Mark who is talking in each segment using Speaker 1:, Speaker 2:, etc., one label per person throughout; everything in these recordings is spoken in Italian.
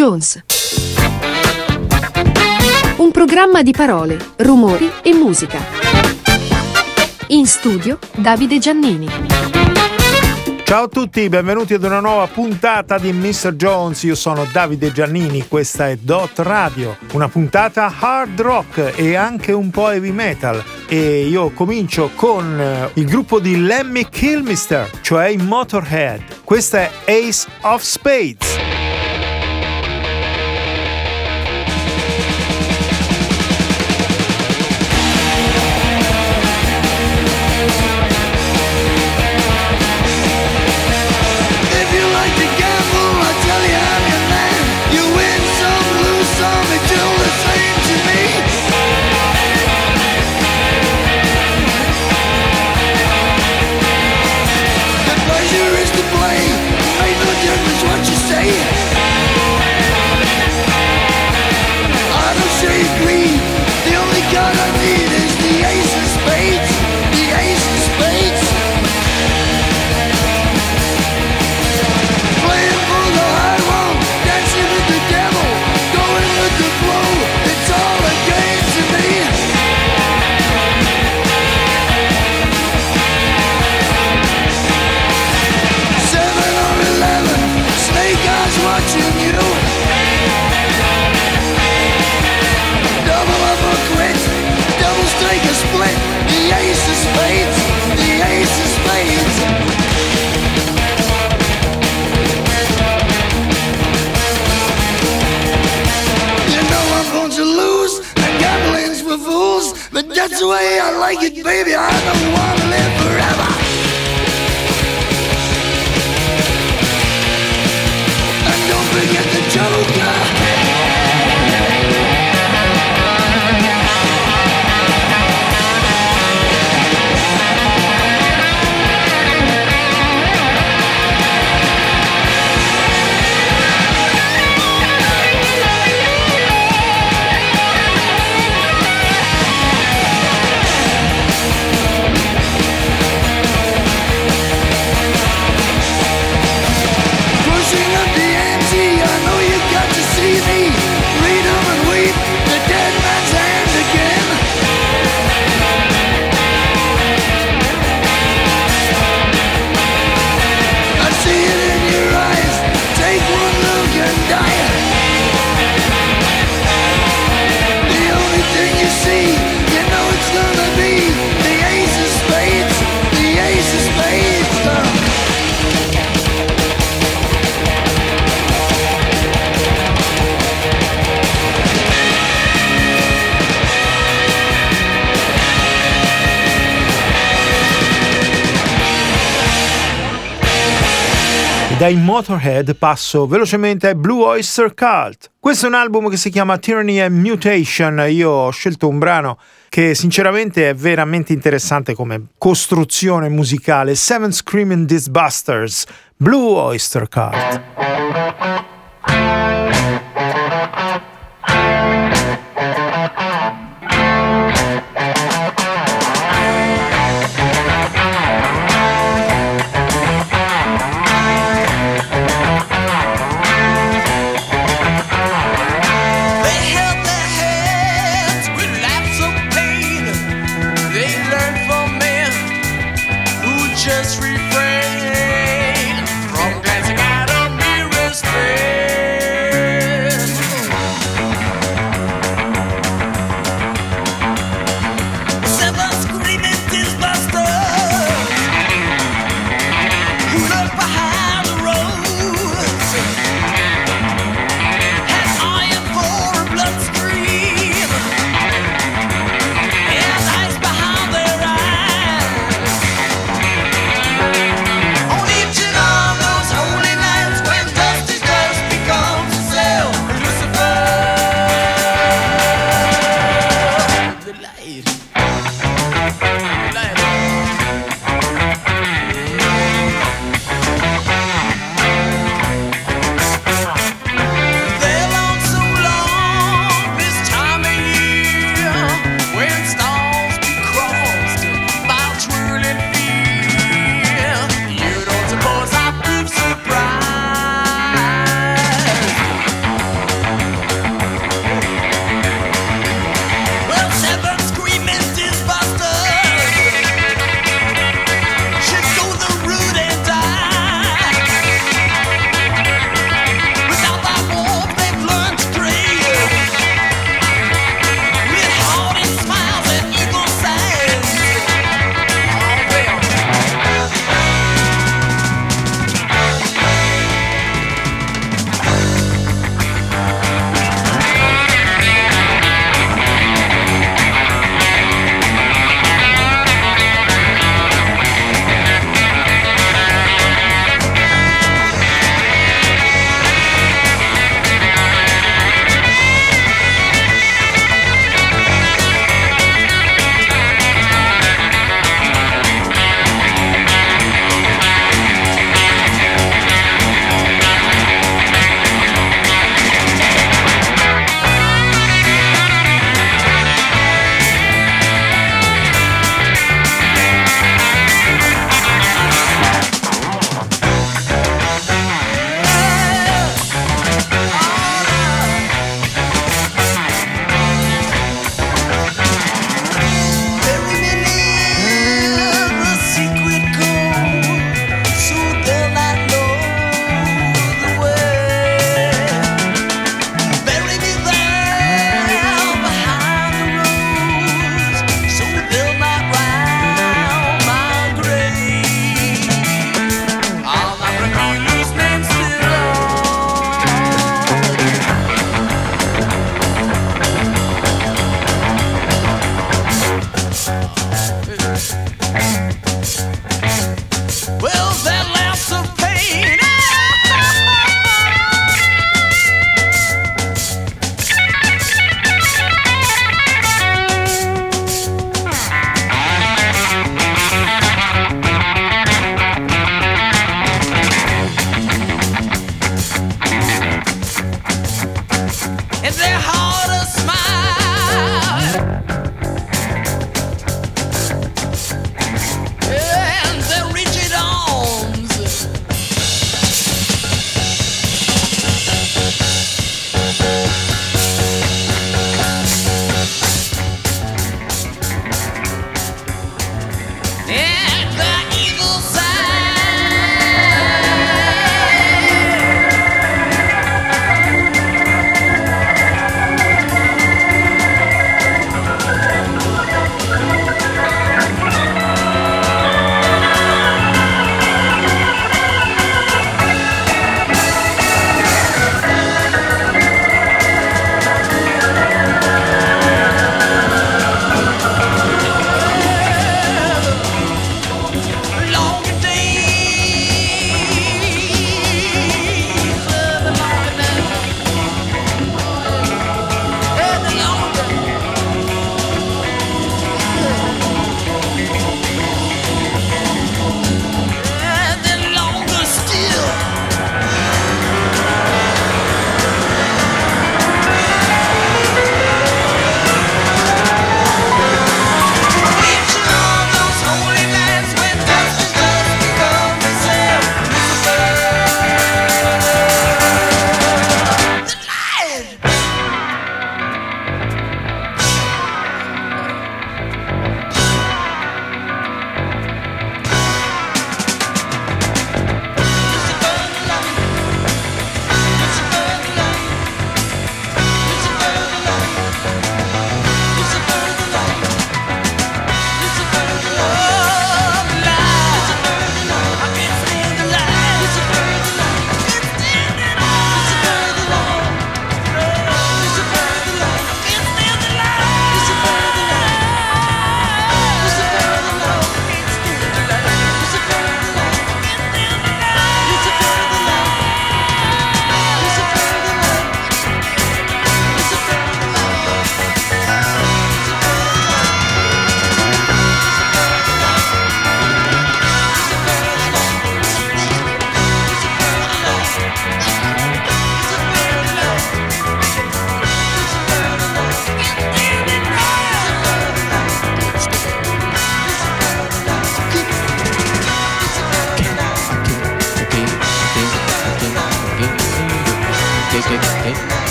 Speaker 1: Jones. Un programma di parole, rumori e musica. In studio Davide Giannini.
Speaker 2: Ciao a tutti, benvenuti ad una nuova puntata di Mr. Jones. Io sono Davide Giannini, questa è Dot Radio, una puntata hard rock e anche un po' heavy metal. E io comincio con eh, il gruppo di Lemmy Kilmister, cioè i Motorhead. Questa è Ace of Spades.
Speaker 3: split. The ace of spades. The ace of spades. You know I'm going to lose. The gambling's for fools. But that's the way I like it, baby. I don't want to live forever.
Speaker 2: Dai Motorhead passo velocemente ai Blue Oyster Cult. Questo è un album che si chiama Tyranny and Mutation. Io ho scelto un brano che sinceramente è veramente interessante come costruzione musicale. Seven Screaming Disbusters, Blue Oyster Cult.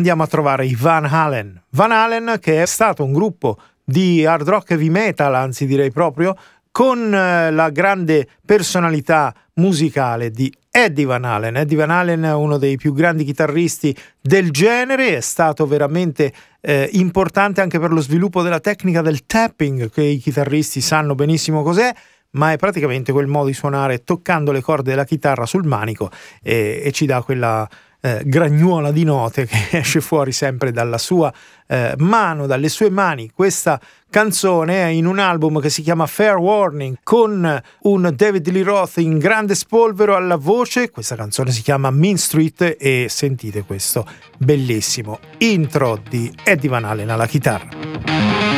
Speaker 2: Andiamo a trovare i Van Halen. Van Halen che è stato un gruppo di hard rock heavy metal, anzi direi proprio, con eh, la grande personalità musicale di Eddie Van Halen. Eddie Van Halen è uno dei più grandi chitarristi del genere, è stato veramente eh, importante anche per lo sviluppo della tecnica del tapping, che i chitarristi sanno benissimo cos'è, ma è praticamente quel modo di suonare toccando le corde della chitarra sul manico e, e ci dà quella eh, gragnuola di note che esce fuori sempre dalla sua eh, mano, dalle sue mani. Questa canzone è in un album che si chiama Fair Warning con un David Lee Roth in grande spolvero alla voce. Questa canzone si chiama Mean Street e sentite questo bellissimo intro di Eddie Van Halen alla chitarra.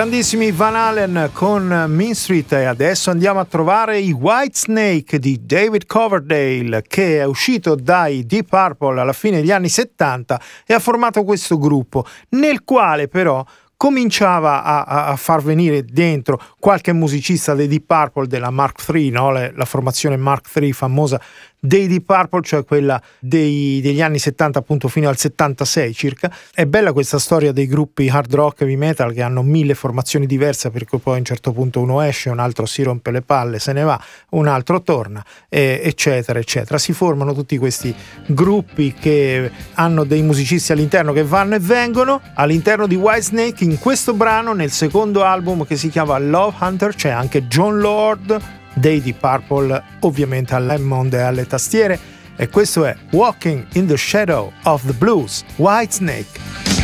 Speaker 4: Grandissimi Van Halen con Mean Street e adesso andiamo a trovare i White Snake di David Coverdale che è uscito dai Deep Purple alla fine degli anni 70 e ha formato questo gruppo nel quale però cominciava a, a- far venire dentro qualche musicista dei Deep Purple della Mark III, no? Le- la formazione Mark III famosa dei Deep Purple, cioè quella dei- degli anni 70 appunto fino al 76 circa. È bella questa storia dei gruppi hard rock e heavy metal che hanno mille formazioni diverse perché poi a un certo punto uno esce, un altro si rompe le palle, se ne va, un altro torna, eh, eccetera, eccetera. Si formano tutti questi gruppi che hanno dei musicisti all'interno che vanno e vengono. All'interno di Whitesnake, in questo brano, nel secondo album che si chiama Love Hunter, c'è anche John Lord dei Deep Purple, ovviamente all'Hammond e alle tastiere. E questo è Walking in the Shadow of the Blues, Whitesnake.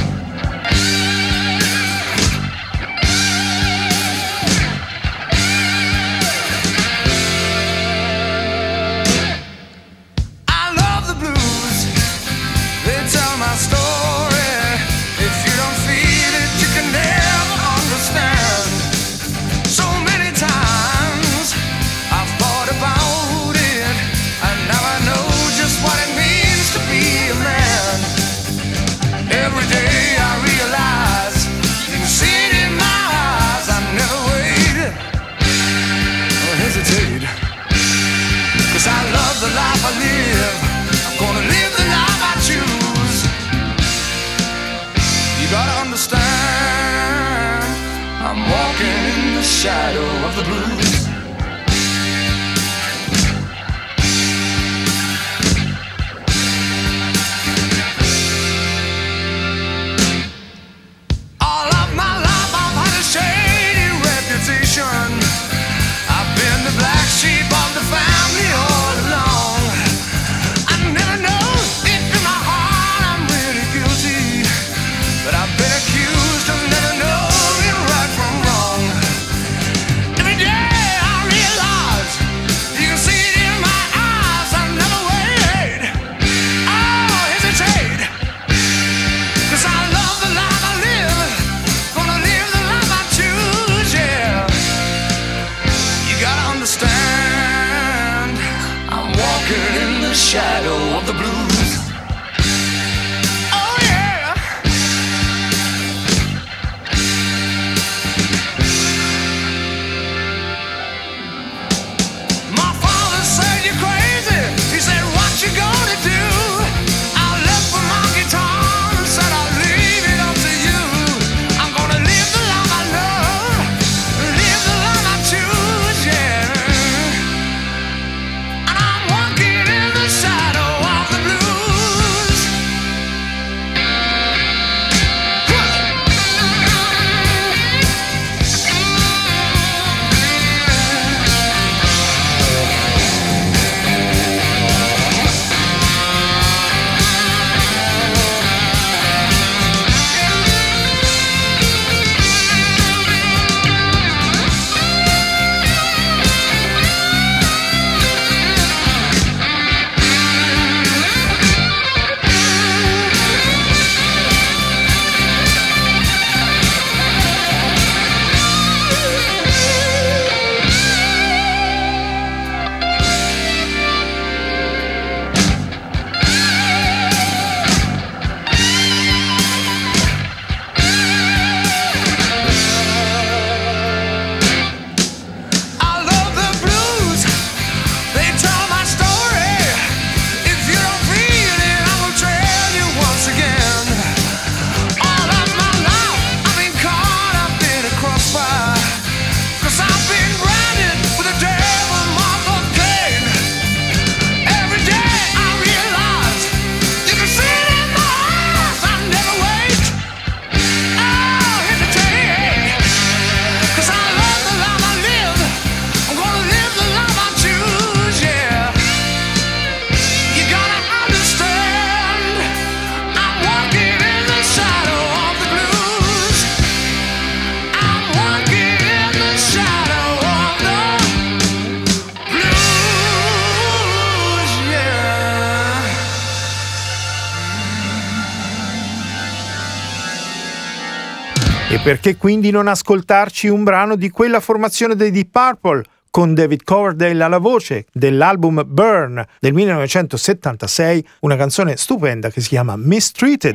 Speaker 2: Perché quindi non ascoltarci un brano di quella formazione dei Deep Purple? con David Coverdale alla voce dell'album Burn del 1976, una canzone stupenda che si chiama Mistreated.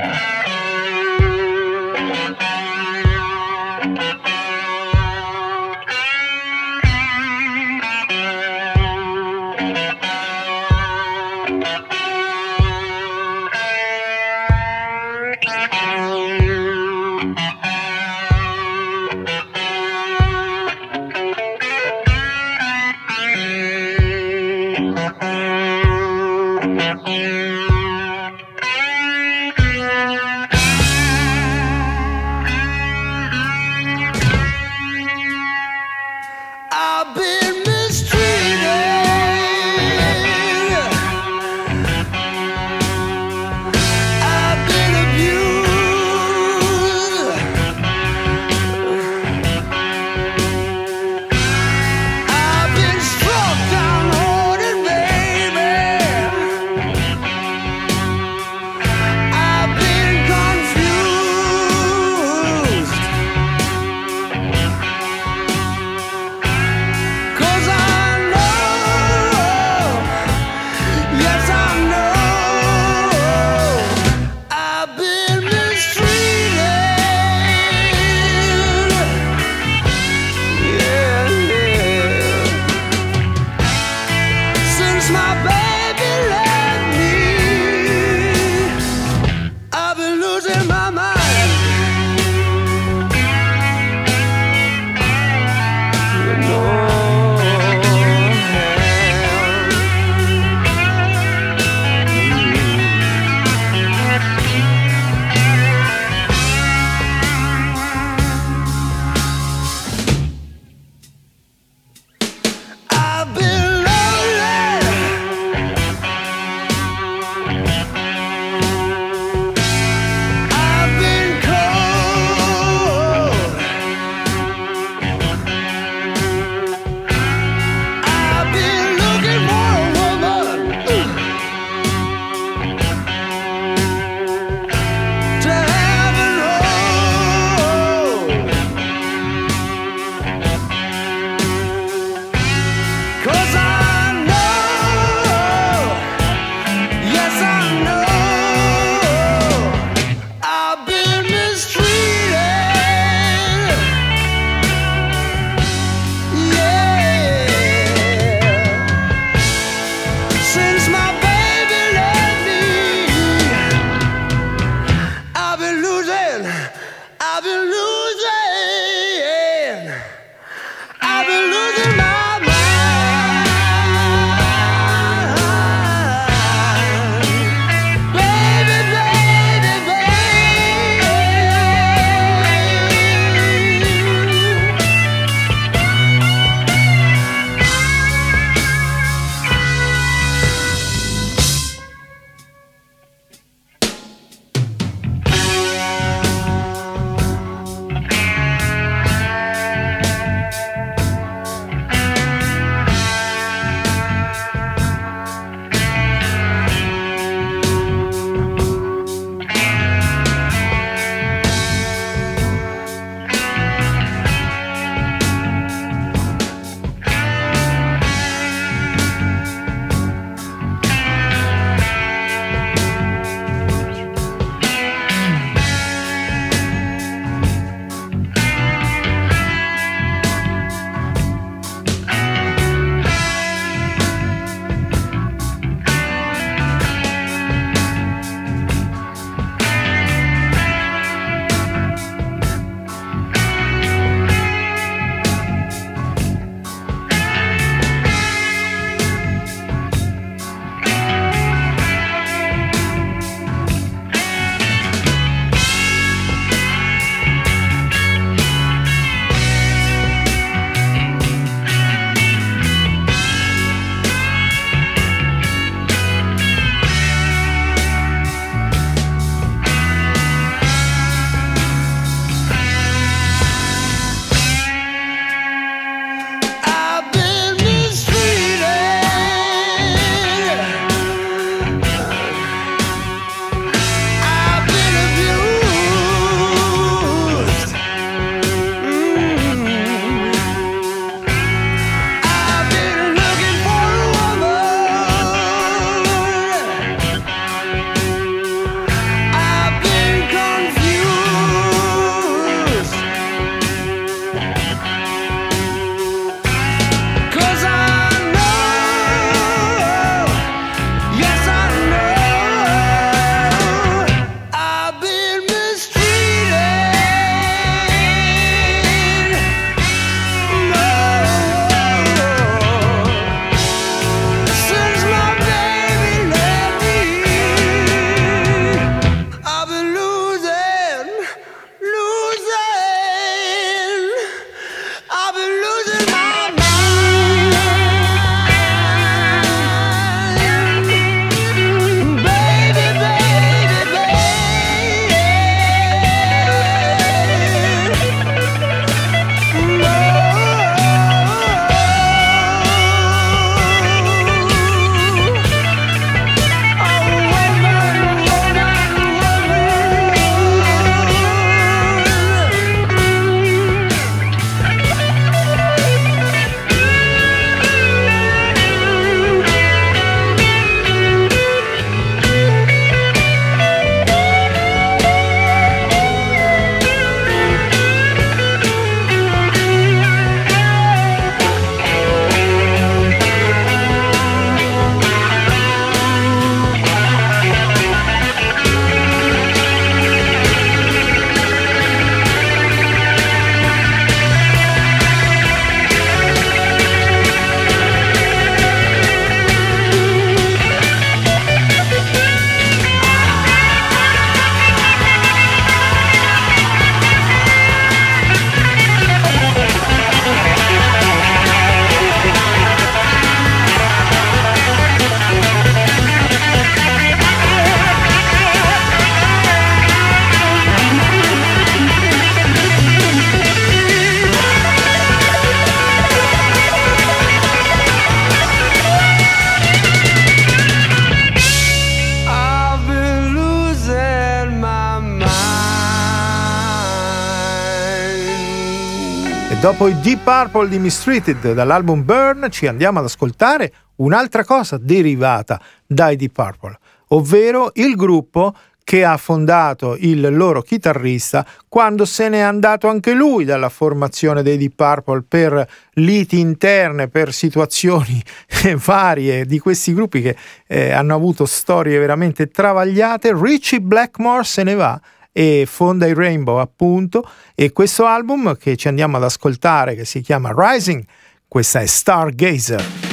Speaker 2: Dopo i Deep Purple di Mistreated dall'album Burn ci andiamo ad ascoltare un'altra cosa derivata dai Deep Purple, ovvero il gruppo che ha fondato il loro chitarrista quando se n'è andato anche lui dalla formazione dei Deep Purple per liti interne, per situazioni varie di questi gruppi che eh, hanno avuto storie veramente travagliate. Richie Blackmore se ne va e fonda i Rainbow appunto e questo album che ci andiamo ad ascoltare che si chiama Rising, questa è Stargazer.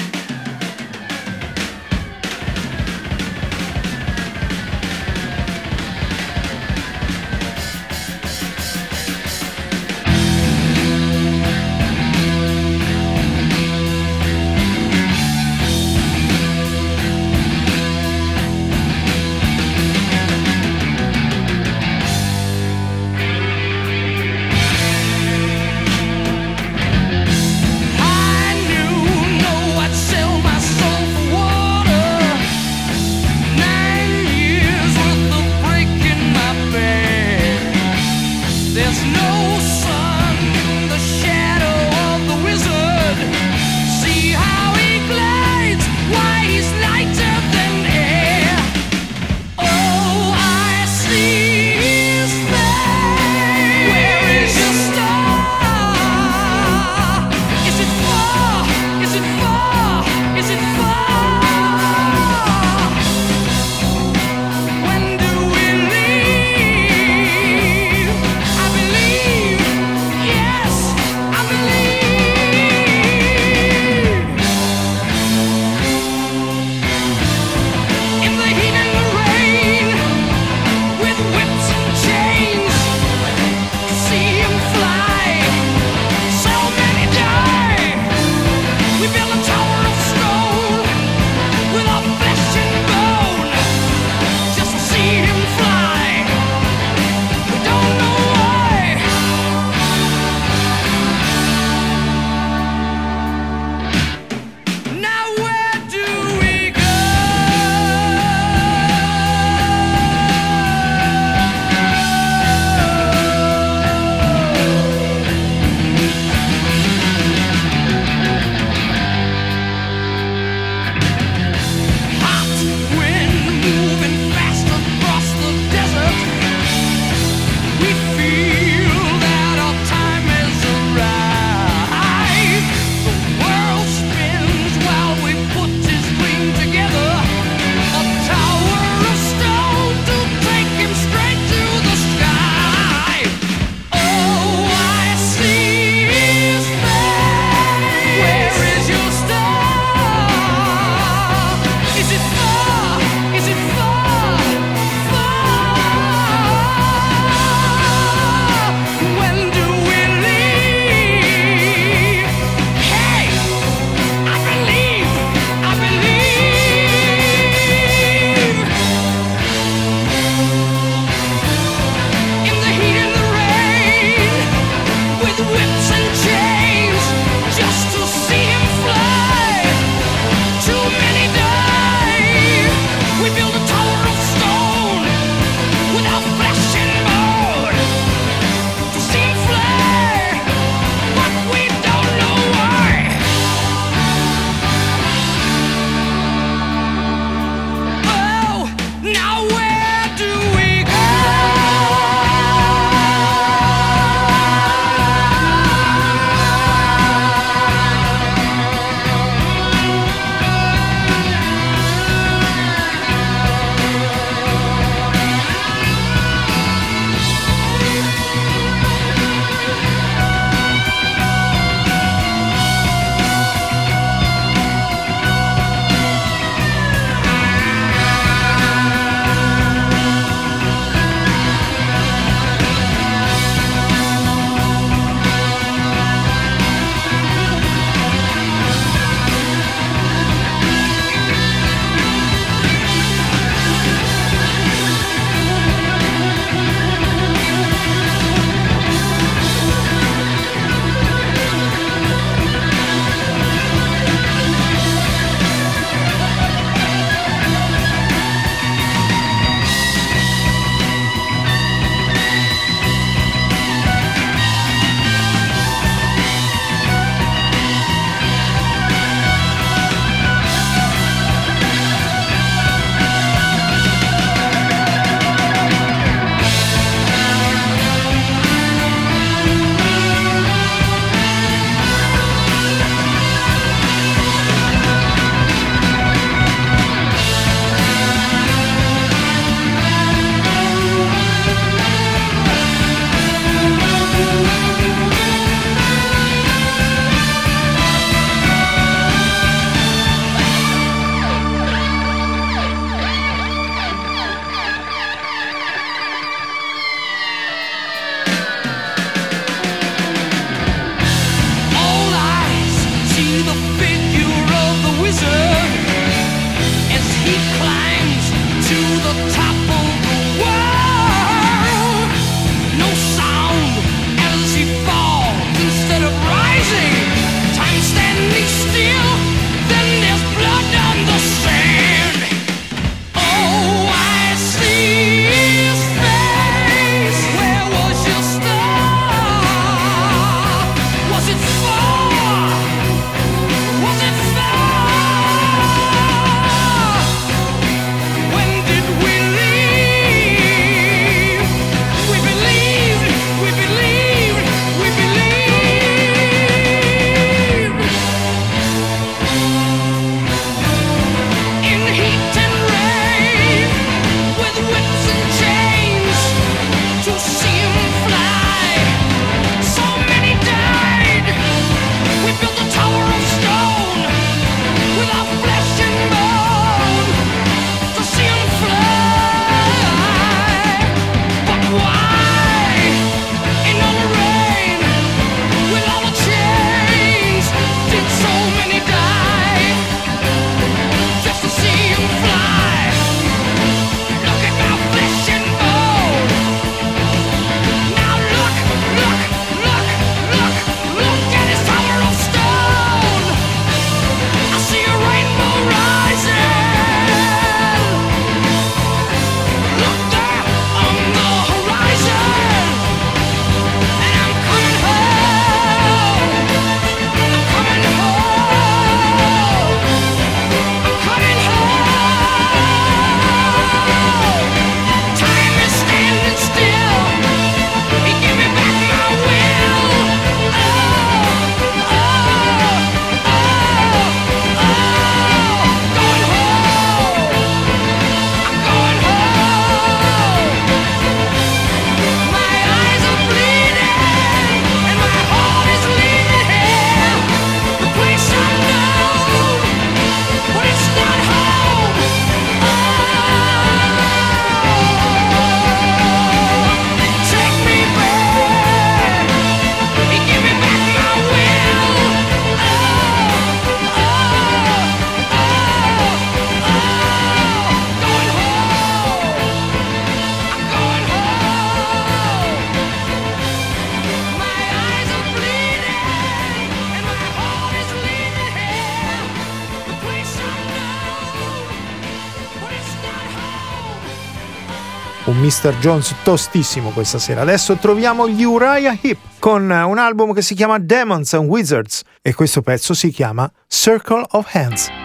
Speaker 2: Mr. Jones tostissimo questa sera. Adesso troviamo gli Uriah Heep con un album che si chiama Demons and Wizards e questo pezzo si chiama Circle of Hands.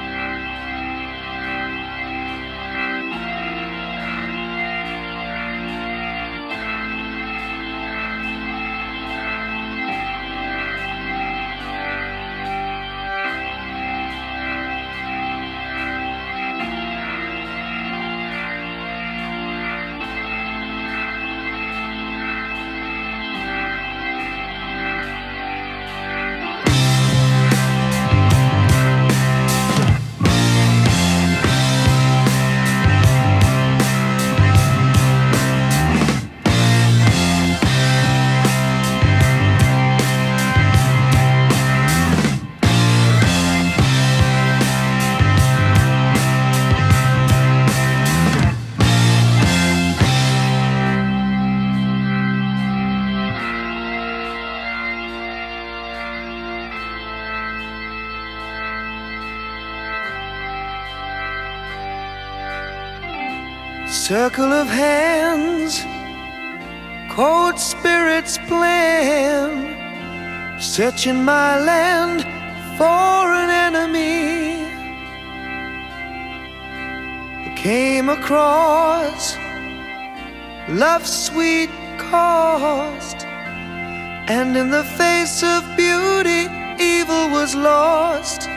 Speaker 4: Circle of hands, cold spirits plan, searching my land for an enemy. Came across love's sweet cost, and in the face of beauty, evil was lost.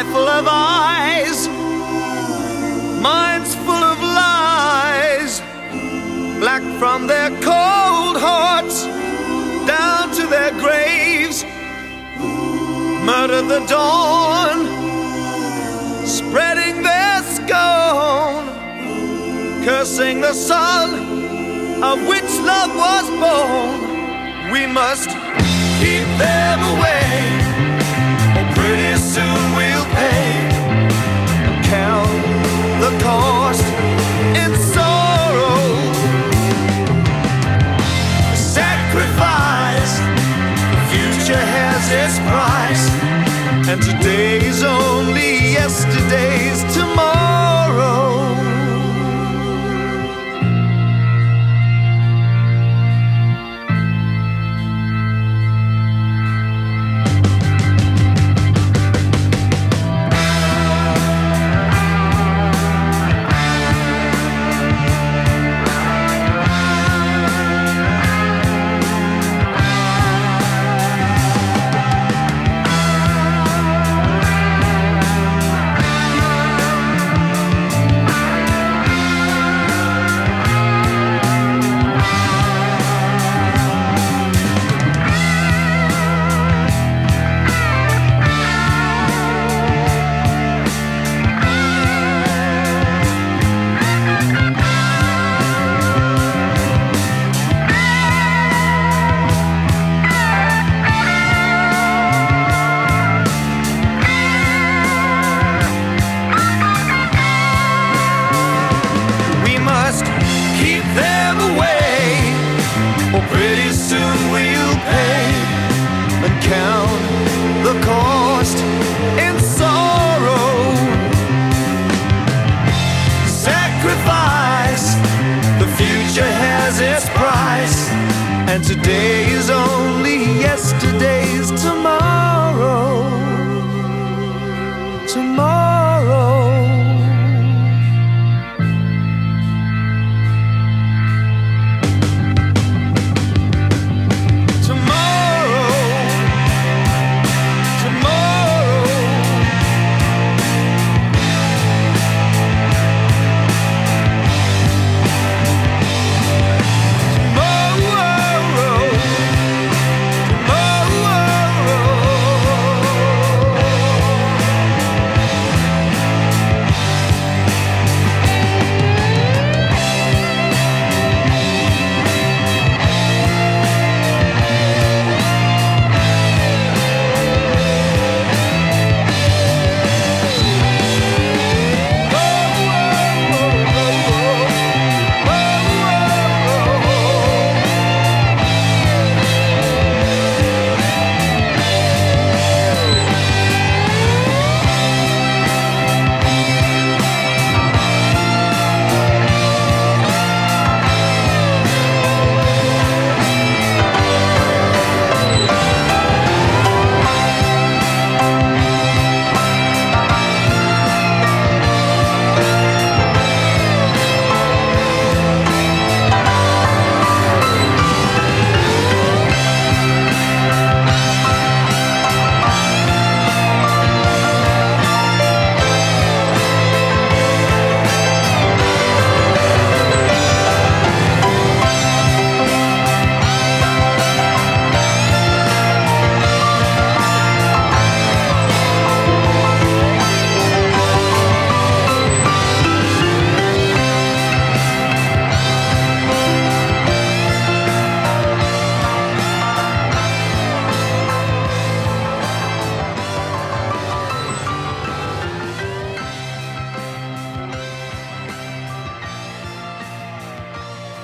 Speaker 4: Sky full of eyes, minds full of lies, black from their cold hearts down to their graves. Murder the dawn, spreading their scorn, cursing the sun of which love was born. We must keep them away, and today's only yesterday's. And today is only yesterday's tomorrow. Tomorrow.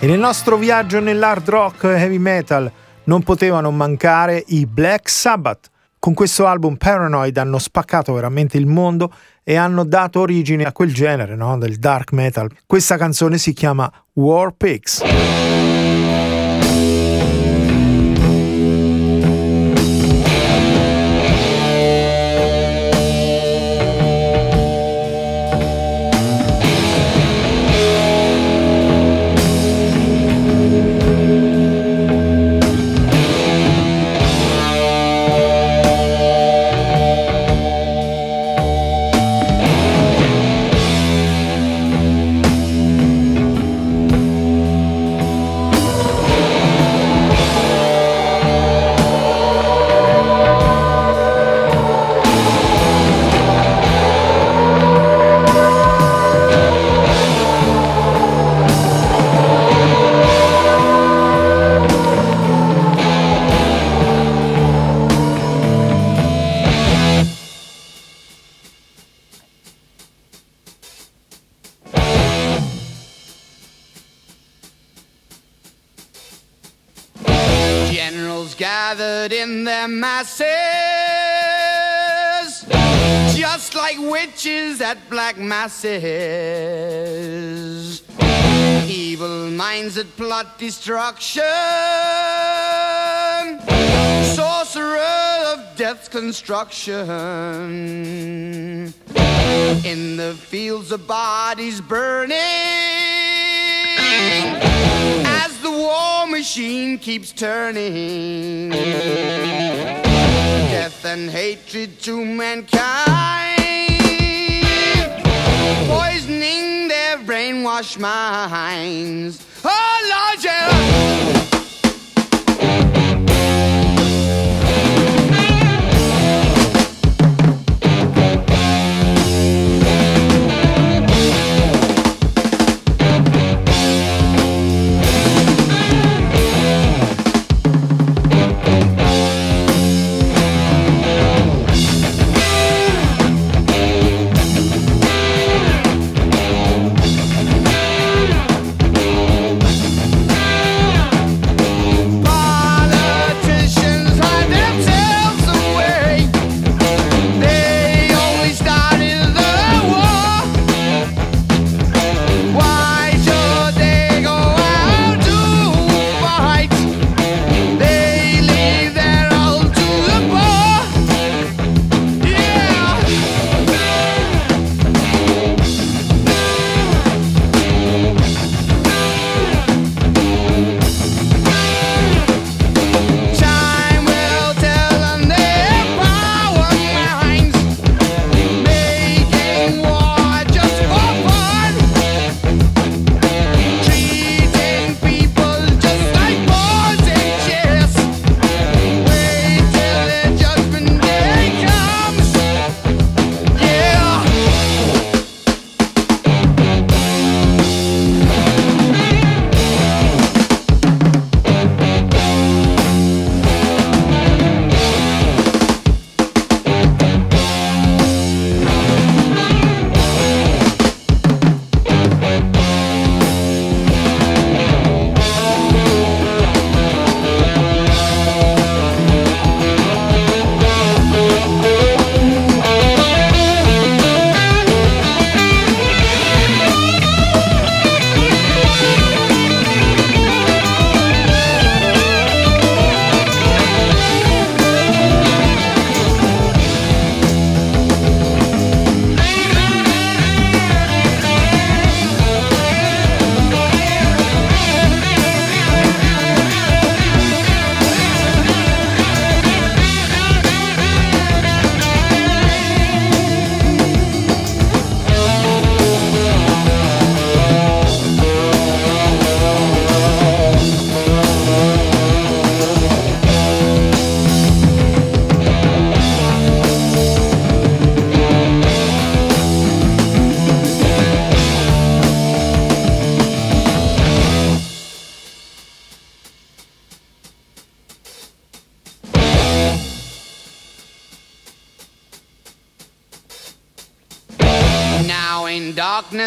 Speaker 2: E nel nostro viaggio nell'hard rock heavy metal non potevano mancare i Black Sabbath. Con questo album Paranoid hanno spaccato veramente il mondo e hanno dato origine a quel genere no? del dark metal. Questa canzone si chiama War Pigs.
Speaker 5: Plot destruction, sorcerer of death's construction. In the fields of bodies burning, as the war machine keeps turning. Death and hatred to mankind, poisoning their brainwashed minds. Oh Lord, yeah.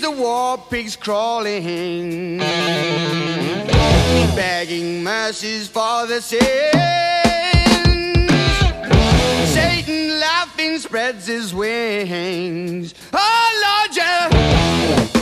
Speaker 5: the war pigs crawling, begging mercies for the sins. Satan laughing spreads his wings. Oh Lord, yeah.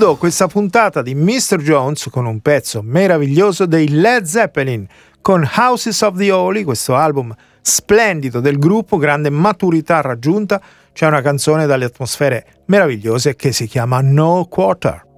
Speaker 6: Chiudo questa puntata di Mr. Jones con un pezzo meraviglioso dei Led Zeppelin con Houses of the Holy, questo album splendido del gruppo, grande maturità raggiunta, c'è una canzone dalle atmosfere meravigliose che si chiama No Quarter.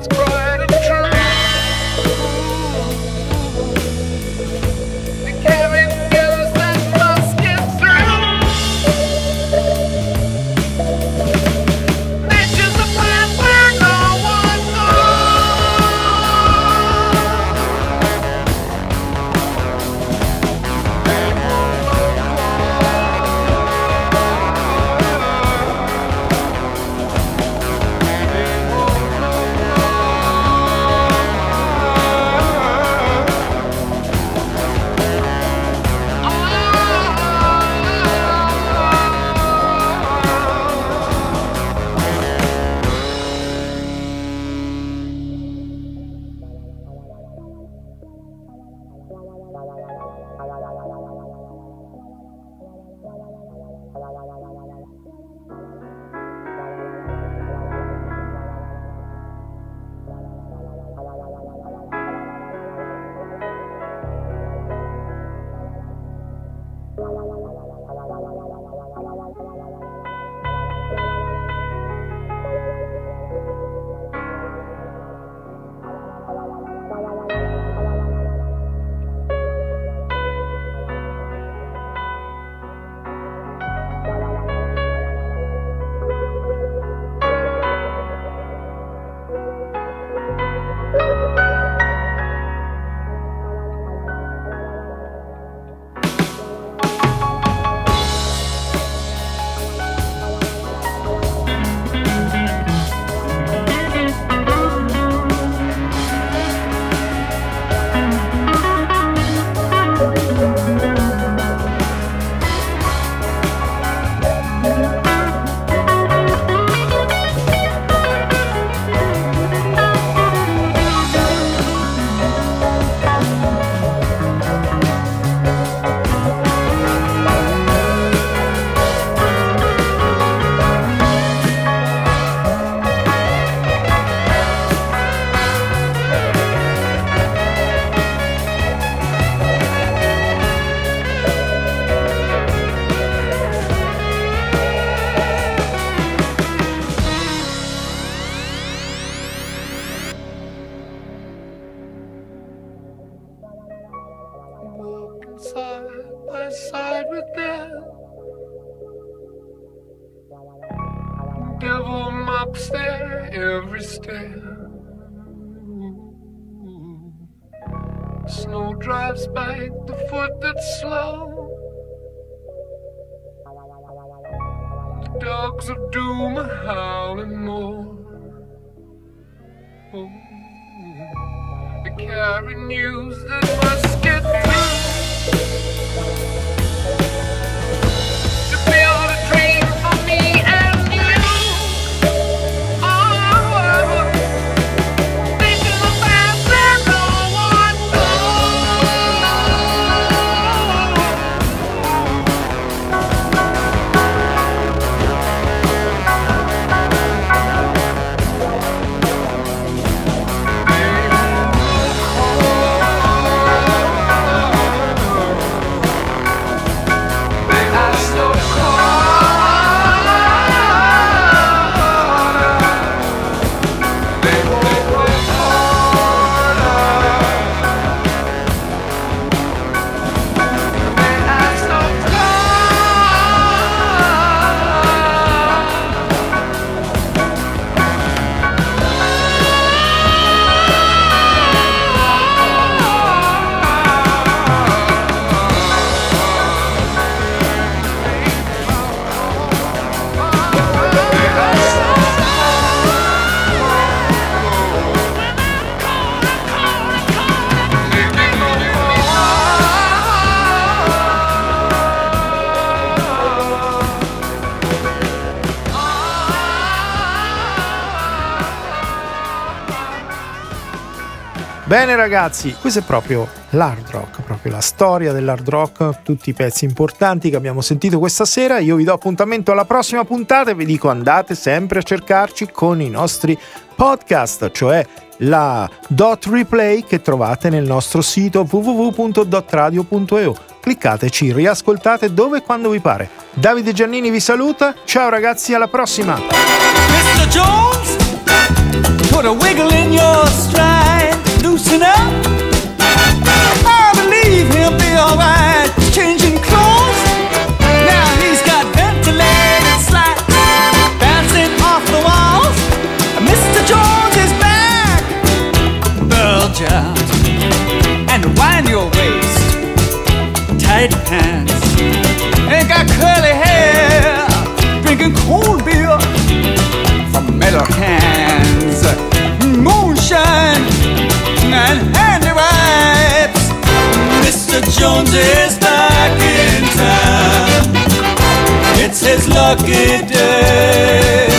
Speaker 6: Let's go! Drives by the foot that's slow. The dogs of doom are howling more. Oh, they carry news that must get through.
Speaker 2: Bene ragazzi, questo è proprio l'hard rock, proprio la storia dell'hard rock, tutti i pezzi importanti che abbiamo sentito questa sera. Io vi do appuntamento alla prossima puntata e vi dico andate sempre a cercarci con i nostri podcast, cioè la dot replay che trovate nel nostro sito www.dotradio.eu. Cliccateci, riascoltate dove e quando vi pare. Davide Giannini vi saluta, ciao ragazzi, alla prossima!
Speaker 7: Loosen up. I believe he'll be alright. Jones is back in town. It's his lucky day.